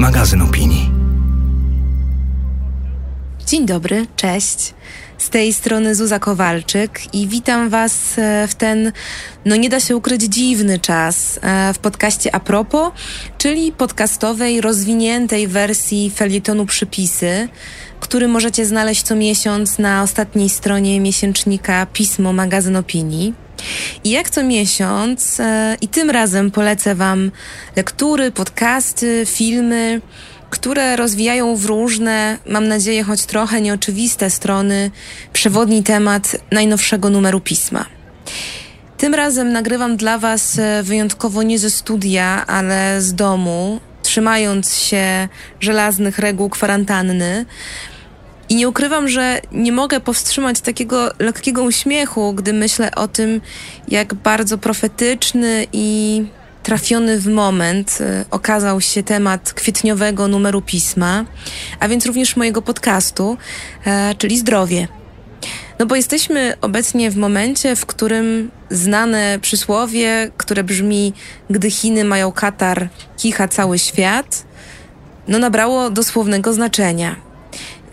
magazyn opinii. Dzień dobry, cześć. Z tej strony Zuza Kowalczyk i witam Was e, w ten, no nie da się ukryć, dziwny czas e, w podcaście Apropo, czyli podcastowej, rozwiniętej wersji felietonu Przypisy, który możecie znaleźć co miesiąc na ostatniej stronie miesięcznika Pismo Magazyn Opinii. I jak co miesiąc, e, i tym razem polecę Wam lektury, podcasty, filmy, które rozwijają w różne, mam nadzieję, choć trochę nieoczywiste strony przewodni temat najnowszego numeru pisma. Tym razem nagrywam dla Was e, wyjątkowo nie ze studia, ale z domu, trzymając się żelaznych reguł kwarantanny. I nie ukrywam, że nie mogę powstrzymać takiego lekkiego uśmiechu, gdy myślę o tym, jak bardzo profetyczny i trafiony w moment y, okazał się temat kwietniowego numeru pisma, a więc również mojego podcastu, e, czyli zdrowie. No bo jesteśmy obecnie w momencie, w którym znane przysłowie, które brzmi, gdy Chiny mają katar, kicha cały świat, no nabrało dosłownego znaczenia.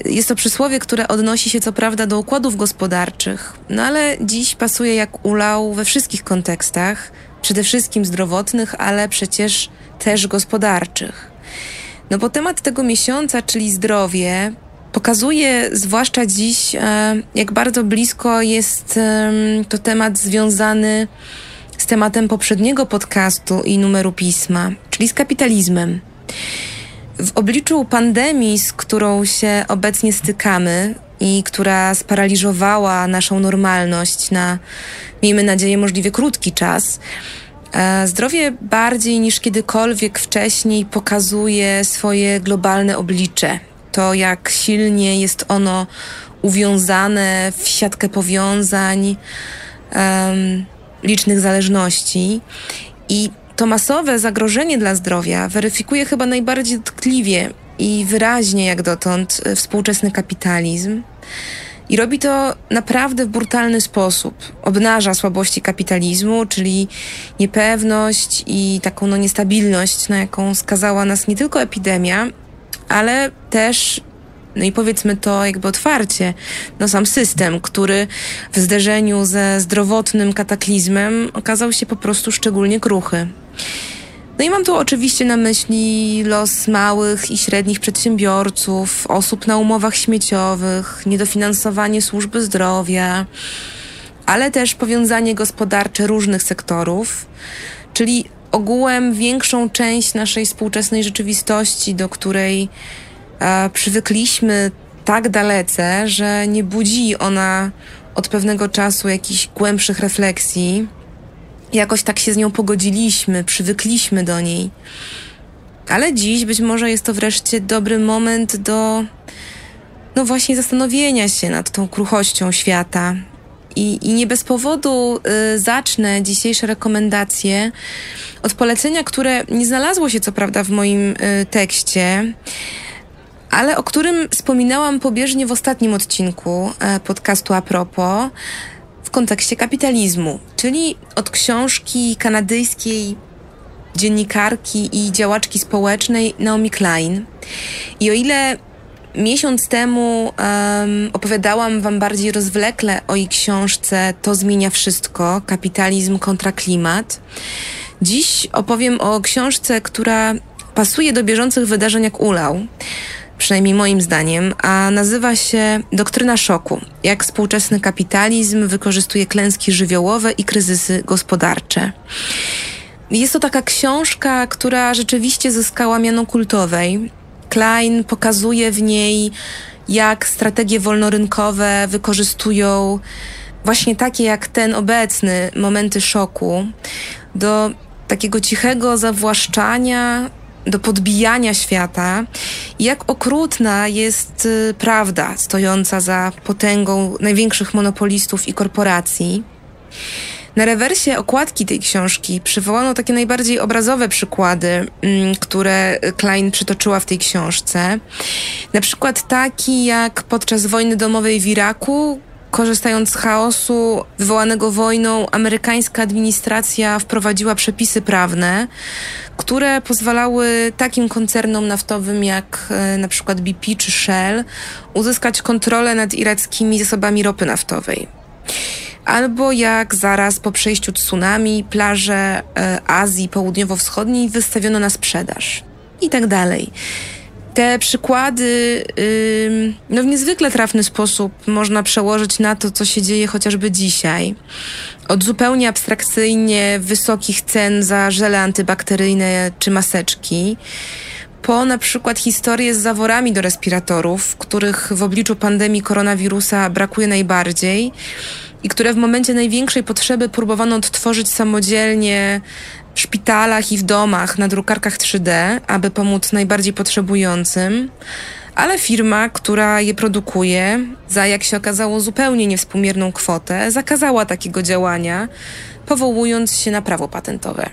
Jest to przysłowie, które odnosi się co prawda do układów gospodarczych, no ale dziś pasuje jak ulał we wszystkich kontekstach, przede wszystkim zdrowotnych, ale przecież też gospodarczych. No bo temat tego miesiąca, czyli zdrowie, pokazuje zwłaszcza dziś, e, jak bardzo blisko jest to temat związany z tematem poprzedniego podcastu i numeru pisma, czyli z kapitalizmem. W obliczu pandemii, z którą się obecnie stykamy i która sparaliżowała naszą normalność na, miejmy nadzieję, możliwie krótki czas, e, zdrowie bardziej niż kiedykolwiek wcześniej pokazuje swoje globalne oblicze. To, jak silnie jest ono uwiązane w siatkę powiązań, um, licznych zależności. I to masowe zagrożenie dla zdrowia weryfikuje chyba najbardziej dotkliwie i wyraźnie jak dotąd e, współczesny kapitalizm. I robi to naprawdę w brutalny sposób. Obnaża słabości kapitalizmu, czyli niepewność i taką no, niestabilność, na jaką skazała nas nie tylko epidemia, ale też no i powiedzmy to jakby otwarcie, no sam system, który w zderzeniu ze zdrowotnym kataklizmem okazał się po prostu szczególnie kruchy. No i mam tu oczywiście na myśli los małych i średnich przedsiębiorców, osób na umowach śmieciowych, niedofinansowanie służby zdrowia, ale też powiązanie gospodarcze różnych sektorów, czyli ogółem większą część naszej współczesnej rzeczywistości, do której e, przywykliśmy tak dalece, że nie budzi ona od pewnego czasu jakichś głębszych refleksji jakoś tak się z nią pogodziliśmy, przywykliśmy do niej. Ale dziś być może jest to wreszcie dobry moment do, no właśnie, zastanowienia się nad tą kruchością świata. I, i nie bez powodu y, zacznę dzisiejsze rekomendacje od polecenia, które nie znalazło się co prawda w moim y, tekście, ale o którym wspominałam pobieżnie w ostatnim odcinku y, podcastu a propos w kontekście kapitalizmu, czyli od książki kanadyjskiej dziennikarki i działaczki społecznej Naomi Klein. I o ile miesiąc temu um, opowiadałam Wam bardziej rozwlekle o jej książce To zmienia wszystko kapitalizm kontra klimat, dziś opowiem o książce, która pasuje do bieżących wydarzeń jak ulał przynajmniej moim zdaniem, a nazywa się Doktryna Szoku. Jak współczesny kapitalizm wykorzystuje klęski żywiołowe i kryzysy gospodarcze. Jest to taka książka, która rzeczywiście zyskała miano kultowej. Klein pokazuje w niej, jak strategie wolnorynkowe wykorzystują właśnie takie jak ten obecny momenty szoku do takiego cichego zawłaszczania do podbijania świata, jak okrutna jest y, prawda stojąca za potęgą największych monopolistów i korporacji. Na rewersie okładki tej książki przywołano takie najbardziej obrazowe przykłady, mm, które Klein przytoczyła w tej książce. Na przykład taki jak podczas wojny domowej w Iraku, korzystając z chaosu wywołanego wojną, amerykańska administracja wprowadziła przepisy prawne, które pozwalały takim koncernom naftowym jak e, na przykład BP czy Shell uzyskać kontrolę nad irackimi zasobami ropy naftowej. Albo jak zaraz po przejściu tsunami plaże e, Azji Południowo-Wschodniej wystawiono na sprzedaż i tak dalej. Te przykłady no, w niezwykle trafny sposób można przełożyć na to, co się dzieje chociażby dzisiaj. Od zupełnie abstrakcyjnie wysokich cen za żele antybakteryjne czy maseczki, po na przykład historię z zaworami do respiratorów, których w obliczu pandemii koronawirusa brakuje najbardziej i które w momencie największej potrzeby próbowano odtworzyć samodzielnie w szpitalach i w domach na drukarkach 3D, aby pomóc najbardziej potrzebującym. Ale firma, która je produkuje, za jak się okazało zupełnie niewspółmierną kwotę, zakazała takiego działania, powołując się na prawo patentowe.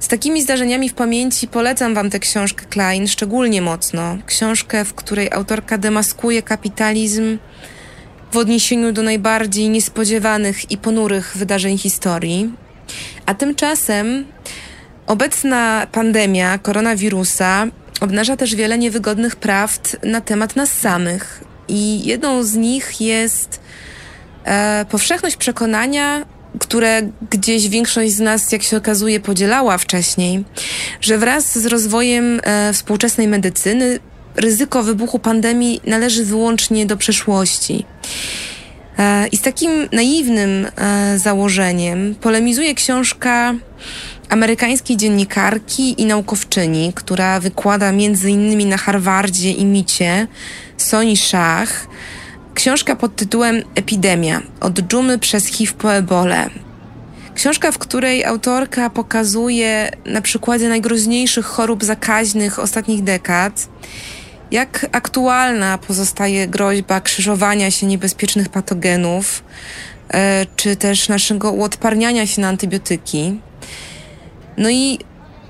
Z takimi zdarzeniami w pamięci polecam Wam tę książkę Klein szczególnie mocno. Książkę, w której autorka demaskuje kapitalizm w odniesieniu do najbardziej niespodziewanych i ponurych wydarzeń historii. A tymczasem obecna pandemia koronawirusa obnaża też wiele niewygodnych prawd na temat nas samych. I jedną z nich jest e, powszechność przekonania, które gdzieś większość z nas, jak się okazuje, podzielała wcześniej, że wraz z rozwojem e, współczesnej medycyny ryzyko wybuchu pandemii należy wyłącznie do przeszłości. E, I z takim naiwnym e, założeniem polemizuje książka amerykańskiej dziennikarki i naukowczyni, która wykłada między innymi na Harvardzie i Micie, Soni książka pod tytułem Epidemia od dżumy przez HIV po ebole. Książka, w której autorka pokazuje na przykładzie najgroźniejszych chorób zakaźnych ostatnich dekad, jak aktualna pozostaje groźba krzyżowania się niebezpiecznych patogenów, e, czy też naszego uodparniania się na antybiotyki. No i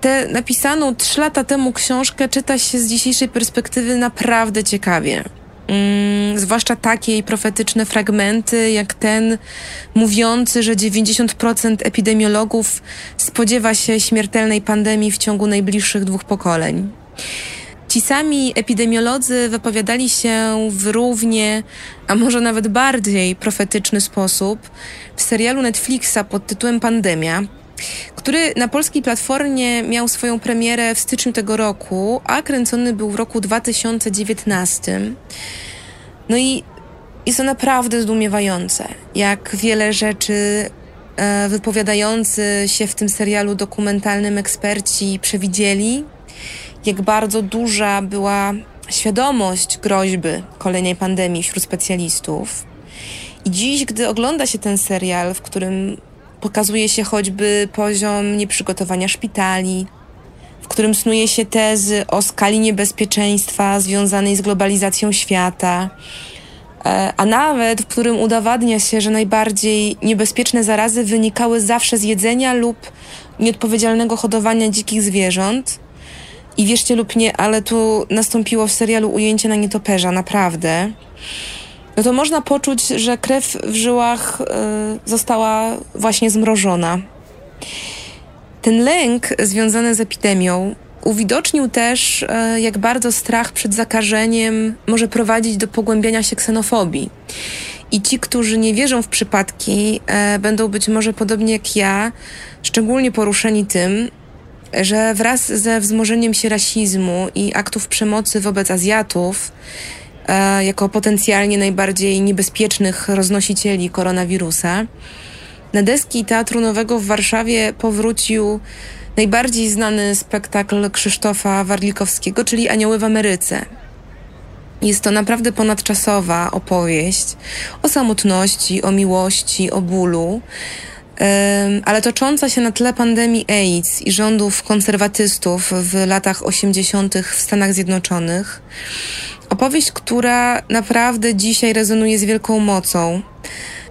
tę napisaną trzy lata temu książkę czyta się z dzisiejszej perspektywy naprawdę ciekawie. Mm, zwłaszcza takie profetyczne fragmenty, jak ten mówiący, że 90% epidemiologów spodziewa się śmiertelnej pandemii w ciągu najbliższych dwóch pokoleń. Ci sami epidemiolodzy wypowiadali się w równie, a może nawet bardziej profetyczny sposób w serialu Netflixa pod tytułem Pandemia, który na polskiej platformie miał swoją premierę w styczniu tego roku, a kręcony był w roku 2019. No i jest to naprawdę zdumiewające, jak wiele rzeczy e, wypowiadający się w tym serialu dokumentalnym eksperci przewidzieli, jak bardzo duża była świadomość groźby kolejnej pandemii wśród specjalistów. I dziś, gdy ogląda się ten serial, w którym pokazuje się choćby poziom nieprzygotowania szpitali, w którym snuje się tezy o skali niebezpieczeństwa związanej z globalizacją świata, e, a nawet w którym udowadnia się, że najbardziej niebezpieczne zarazy wynikały zawsze z jedzenia lub nieodpowiedzialnego hodowania dzikich zwierząt, i wierzcie lub nie, ale tu nastąpiło w serialu ujęcie na nietoperza, naprawdę. No to można poczuć, że krew w żyłach y, została właśnie zmrożona. Ten lęk związany z epidemią uwidocznił też, y, jak bardzo strach przed zakażeniem może prowadzić do pogłębiania się ksenofobii. I ci, którzy nie wierzą w przypadki, y, będą być może podobnie jak ja, szczególnie poruszeni tym, że wraz ze wzmożeniem się rasizmu i aktów przemocy wobec Azjatów, e, jako potencjalnie najbardziej niebezpiecznych roznosicieli koronawirusa, na deski Teatru Nowego w Warszawie powrócił najbardziej znany spektakl Krzysztofa Warlikowskiego, czyli Anioły w Ameryce. Jest to naprawdę ponadczasowa opowieść o samotności, o miłości, o bólu, ale tocząca się na tle pandemii AIDS i rządów konserwatystów w latach 80. w Stanach Zjednoczonych. Opowieść, która naprawdę dzisiaj rezonuje z wielką mocą.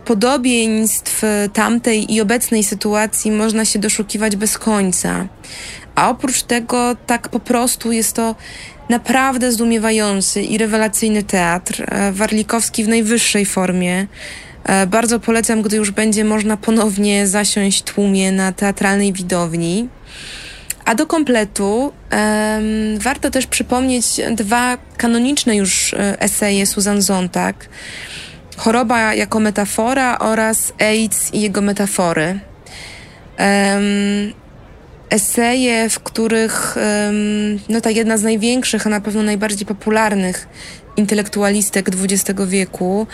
Podobieństw tamtej i obecnej sytuacji można się doszukiwać bez końca. A oprócz tego, tak po prostu jest to naprawdę zdumiewający i rewelacyjny teatr. E, Warlikowski w najwyższej formie. E, bardzo polecam, gdy już będzie można ponownie zasiąść tłumie na teatralnej widowni. A do kompletu um, warto też przypomnieć dwa kanoniczne już e, eseje Susan Zontag. Choroba jako metafora oraz AIDS i jego metafory. Um, eseje, w których no ta jedna z największych, a na pewno najbardziej popularnych intelektualistek XX wieku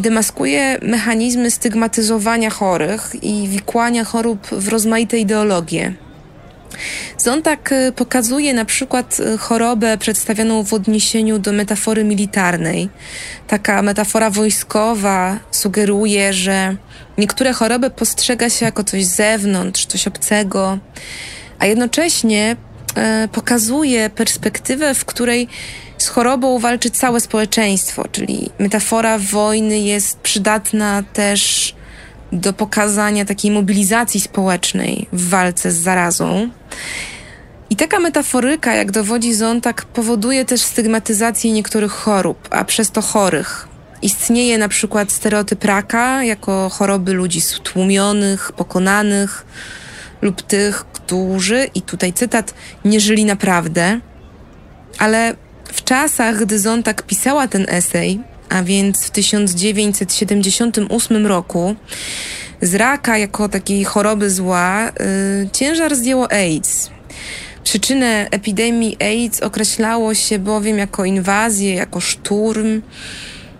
demaskuje mechanizmy stygmatyzowania chorych i wikłania chorób w rozmaite ideologie. Zontag y, pokazuje na przykład y, chorobę przedstawioną w odniesieniu do metafory militarnej. Taka metafora wojskowa sugeruje, że niektóre choroby postrzega się jako coś z zewnątrz, coś obcego, a jednocześnie e, pokazuje perspektywę, w której z chorobą walczy całe społeczeństwo, czyli metafora wojny jest przydatna też do pokazania takiej mobilizacji społecznej w walce z zarazą. I taka metaforyka, jak dowodzi Zontag, powoduje też stygmatyzację niektórych chorób, a przez to chorych. Istnieje na przykład stereotyp raka jako choroby ludzi stłumionych, pokonanych lub tych, którzy, i tutaj cytat, nie żyli naprawdę. Ale w czasach, gdy Zontag pisała ten esej, a więc w 1978 roku, z raka jako takiej choroby zła y, ciężar zdjęło AIDS. Przyczynę epidemii AIDS określało się bowiem jako inwazję, jako szturm,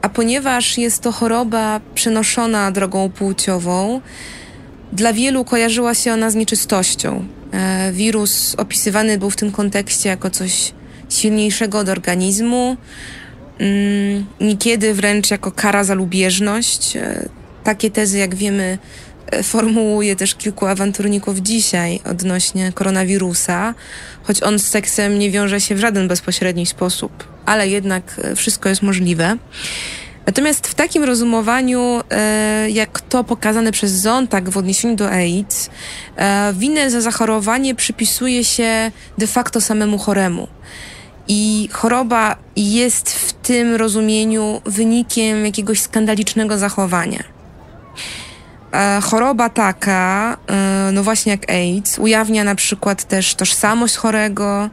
a ponieważ jest to choroba przenoszona drogą płciową, dla wielu kojarzyła się ona z nieczystością. E, wirus opisywany był w tym kontekście jako coś silniejszego od organizmu, niekiedy wręcz jako kara za lubieżność. E, takie tezy, jak wiemy, e, formułuje też kilku awanturników dzisiaj odnośnie koronawirusa, choć on z seksem nie wiąże się w żaden bezpośredni sposób, ale jednak e, wszystko jest możliwe. Natomiast w takim rozumowaniu, jak to pokazane przez Zontag w odniesieniu do AIDS, winę za zachorowanie przypisuje się de facto samemu choremu. I choroba jest w tym rozumieniu wynikiem jakiegoś skandalicznego zachowania. E, choroba taka, e, no właśnie jak AIDS, ujawnia na przykład też tożsamość chorego,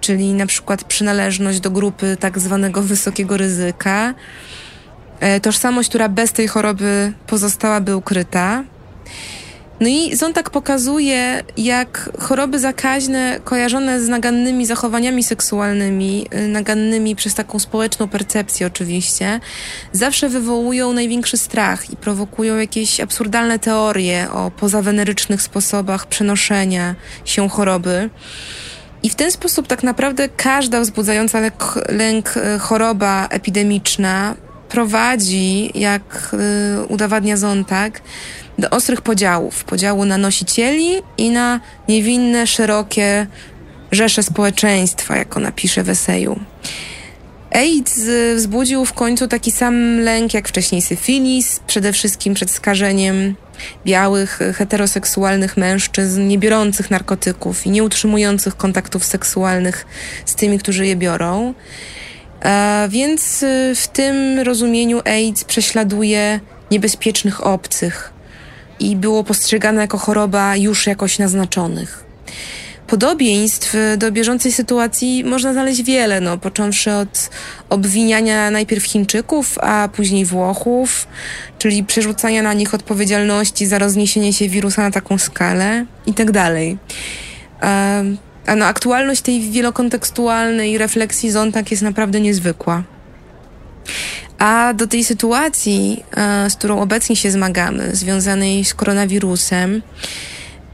czyli na przykład przynależność do grupy tak zwanego wysokiego ryzyka. E, tożsamość, która bez tej choroby pozostałaby ukryta. No i Ząb tak pokazuje, jak choroby zakaźne kojarzone z nagannymi zachowaniami seksualnymi, y, nagannymi przez taką społeczną percepcję oczywiście, zawsze wywołują największy strach i prowokują jakieś absurdalne teorie o pozawenerycznych sposobach przenoszenia się choroby. I w ten sposób tak naprawdę każda wzbudzająca lęk, lęk y, choroba epidemiczna prowadzi, jak y, udowadnia Zontag, do ostrych podziałów. Podziału na nosicieli i na niewinne, szerokie rzesze społeczeństwa, jak ona pisze w eseju. AIDS wzbudził w końcu taki sam lęk jak wcześniej syfilis, przede wszystkim przed skażeniem białych, heteroseksualnych mężczyzn, nie biorących narkotyków i nie utrzymujących kontaktów seksualnych z tymi, którzy je biorą. A więc y, w tym rozumieniu AIDS prześladuje niebezpiecznych obcych i było postrzegane jako choroba już jakoś naznaczonych. Podobieństw do bieżącej sytuacji można znaleźć wiele, no, począwszy od obwiniania najpierw Chińczyków, a później Włochów, czyli przerzucania na nich odpowiedzialności za rozniesienie się wirusa na taką skalę i tak dalej. A no, aktualność tej wielokontekstualnej refleksji Zontag jest naprawdę niezwykła. A do tej sytuacji, e, z którą obecnie się zmagamy, związanej z koronawirusem,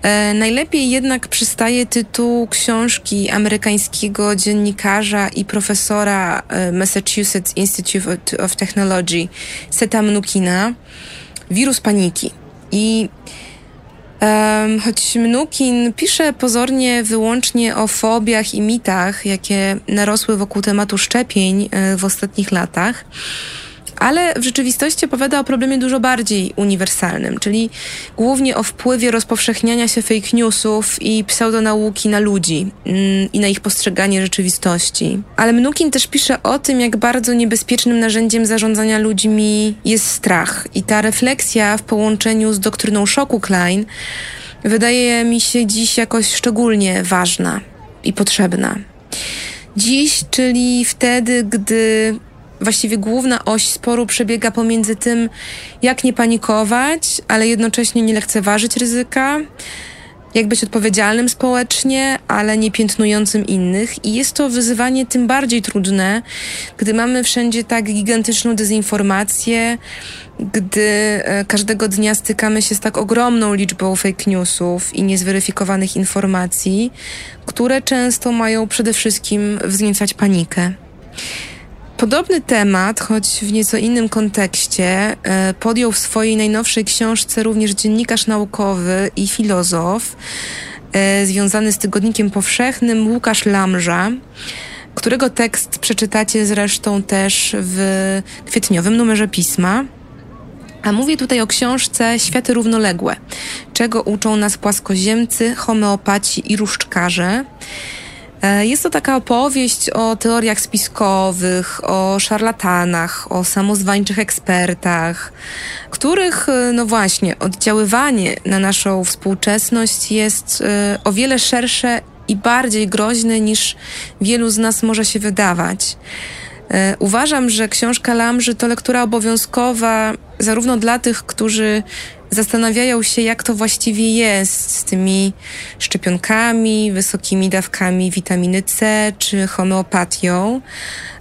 e, najlepiej jednak przystaje tytuł książki amerykańskiego dziennikarza i profesora e, Massachusetts Institute of Technology Seta Mnukina Wirus paniki. I Um, choć Mnukin pisze pozornie wyłącznie o fobiach i mitach, jakie narosły wokół tematu szczepień w ostatnich latach, ale w rzeczywistości opowiada o problemie dużo bardziej uniwersalnym, czyli głównie o wpływie rozpowszechniania się fake newsów i pseudonauki na ludzi mm, i na ich postrzeganie rzeczywistości. Ale Mnukin też pisze o tym, jak bardzo niebezpiecznym narzędziem zarządzania ludźmi jest strach i ta refleksja w połączeniu z doktryną szoku Klein wydaje mi się dziś jakoś szczególnie ważna i potrzebna. Dziś, czyli wtedy, gdy właściwie główna oś sporu przebiega pomiędzy tym, jak nie panikować, ale jednocześnie nie lekceważyć ryzyka, jak być odpowiedzialnym społecznie, ale nie piętnującym innych. I jest to wyzwanie tym bardziej trudne, gdy mamy wszędzie tak gigantyczną dezinformację, gdy e, każdego dnia stykamy się z tak ogromną liczbą fake newsów i niezweryfikowanych informacji, które często mają przede wszystkim wzniecać panikę. Podobny temat, choć w nieco innym kontekście, e, podjął w swojej najnowszej książce również dziennikarz naukowy i filozof e, związany z Tygodnikiem Powszechnym Łukasz Lamża, którego tekst przeczytacie zresztą też w kwietniowym numerze pisma. A mówię tutaj o książce Światy równoległe, czego uczą nas płaskoziemcy, homeopaci i różdżkarze. E, jest to taka opowieść o teoriach spiskowych, o szarlatanach, o samozwańczych ekspertach, których, e, no właśnie, oddziaływanie na naszą współczesność jest e, o wiele szersze i bardziej groźne niż wielu z nas może się wydawać. Uważam, że książka Lamży to lektura obowiązkowa zarówno dla tych, którzy zastanawiają się, jak to właściwie jest z tymi szczepionkami, wysokimi dawkami witaminy C czy homeopatią,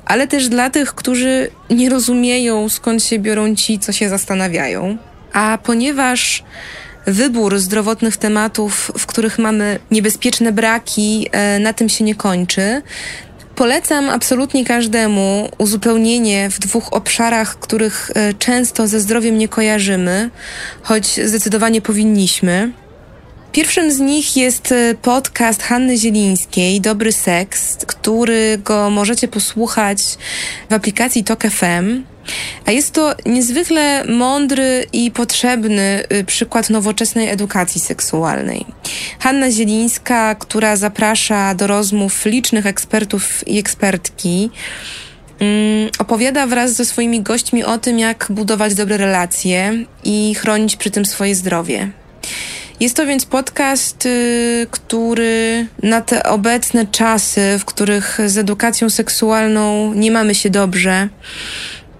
ale też dla tych, którzy nie rozumieją, skąd się biorą ci, co się zastanawiają. A ponieważ wybór zdrowotnych tematów, w których mamy niebezpieczne braki, e, na tym się nie kończy, Polecam absolutnie każdemu uzupełnienie w dwóch obszarach, których e, często ze zdrowiem nie kojarzymy, choć zdecydowanie powinniśmy. Pierwszym z nich jest e, podcast Hanny Zielińskiej, Dobry Seks, którego możecie posłuchać w aplikacji Tok FM. A jest to niezwykle mądry i potrzebny y, przykład nowoczesnej edukacji seksualnej. Hanna Zielińska, która zaprasza do rozmów licznych ekspertów i ekspertki, mm, opowiada wraz ze swoimi gośćmi o tym, jak budować dobre relacje i chronić przy tym swoje zdrowie. Jest to więc podcast, y, który na te obecne czasy, w których z edukacją seksualną nie mamy się dobrze,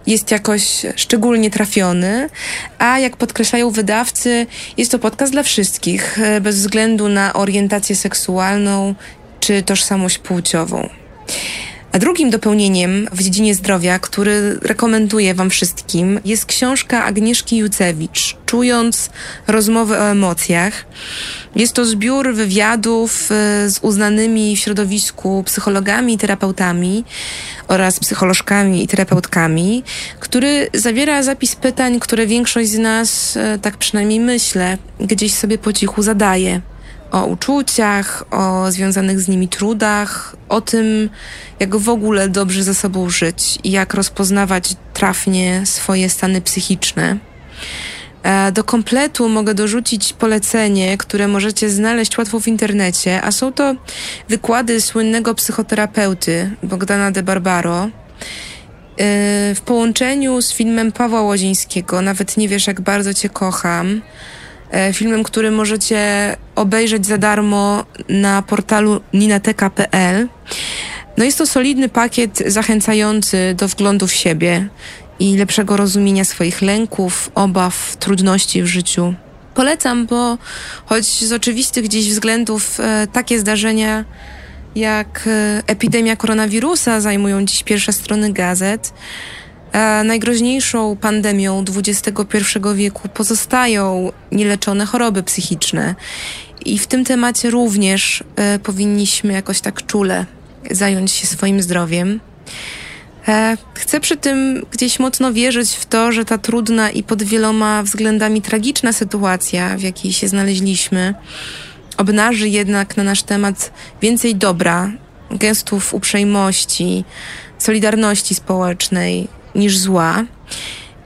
jest jakoś szczególnie trafiony, a jak podkreślają wydawcy, jest to podcast dla wszystkich, e, bez względu na orientację seksualną czy tożsamość płciową. A drugim dopełnieniem w dziedzinie zdrowia, który rekomenduję Wam wszystkim, jest książka Agnieszki Jucewicz, Czując rozmowy o emocjach. Jest to zbiór wywiadów e, z uznanymi w środowisku psychologami i terapeutami oraz psycholożkami i terapeutkami, który zawiera zapis pytań, które większość z nas, e, tak przynajmniej myślę, gdzieś sobie po cichu zadaje o uczuciach, o związanych z nimi trudach, o tym, jak w ogóle dobrze ze sobą żyć i jak rozpoznawać trafnie swoje stany psychiczne. E, do kompletu mogę dorzucić polecenie, które możecie znaleźć łatwo w internecie, a są to wykłady słynnego psychoterapeuty Bogdana de Barbaro e, w połączeniu z filmem Pawła Łozińskiego, nawet nie wiesz jak bardzo cię kocham, filmem, który możecie obejrzeć za darmo na portalu ninateka.pl. No jest to solidny pakiet zachęcający do wglądu w siebie i lepszego rozumienia swoich lęków, obaw, trudności w życiu. Polecam, bo choć z oczywistych gdzieś względów e, takie zdarzenia jak e, epidemia koronawirusa zajmują dziś pierwsze strony gazet, najgroźniejszą pandemią XXI wieku pozostają nieleczone choroby psychiczne. I w tym temacie również e, powinniśmy jakoś tak czule zająć się swoim zdrowiem. E, chcę przy tym gdzieś mocno wierzyć w to, że ta trudna i pod wieloma względami tragiczna sytuacja, w jakiej się znaleźliśmy, obnaży jednak na nasz temat więcej dobra, gestów uprzejmości, solidarności społecznej niż zła.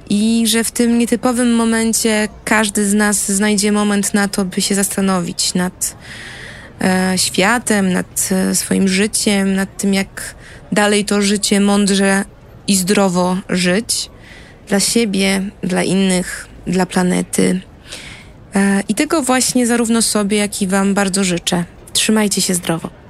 i że w tym nietypowym momencie każdy z nas znajdzie moment na to, by się zastanowić nad e, światem, nad e, swoim życiem, nad tym, jak dalej to życie mądrze i zdrowo żyć dla siebie, dla innych, dla planety. E, I tego właśnie zarówno sobie, jak i Wam bardzo życzę. Trzymajcie się zdrowo.